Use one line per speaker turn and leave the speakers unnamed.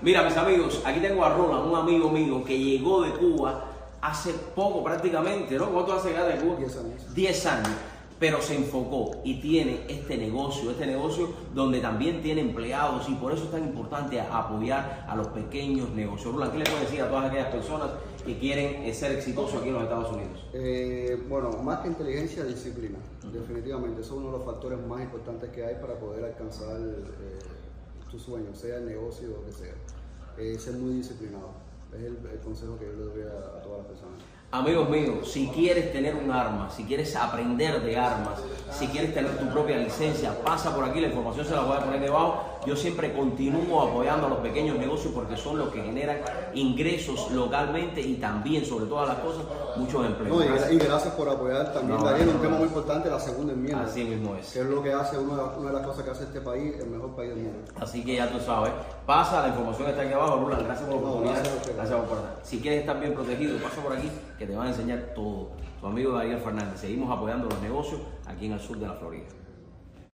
Mira, mis amigos, aquí tengo a Roland, un amigo mío que llegó de Cuba hace poco prácticamente, ¿no? ¿Cuánto hace llegar de Cuba?
10 años.
10 años. Pero se enfocó y tiene este negocio, este negocio donde también tiene empleados y por eso es tan importante apoyar a los pequeños negocios. Roland, ¿qué le puedes decir a todas aquellas personas que quieren eh, ser exitosos aquí en los Estados Unidos?
Eh, bueno, más que inteligencia, disciplina. Definitivamente, eso es uno de los factores más importantes que hay para poder alcanzar eh, tu sueño, sea el negocio o lo que sea. Eh, ser muy disciplinado. Es el, el consejo que yo le doy a, a todas las personas.
Amigos míos, si quieres tener un arma, si quieres aprender de armas, si quieres tener tu propia licencia, pasa por aquí, la información se la voy a poner debajo. Yo siempre continúo apoyando a los pequeños negocios porque son los que generan ingresos localmente y también, sobre todas las cosas, muchos empleos.
No, y, gra- y gracias por apoyar también,
No,
Daniel, un
no,
tema
no.
muy importante, la segunda enmienda.
Así mismo es.
Que es lo que hace una, una de las cosas que hace este país, el mejor país del mundo.
Así que ya tú sabes, pasa, la información está aquí abajo, Rula, gracias por la oportunidad,
gracias
Si quieres estar bien protegido, pasa por aquí que te van a enseñar todo. Tu amigo Daniel Fernández, seguimos apoyando los negocios aquí en el sur de la Florida.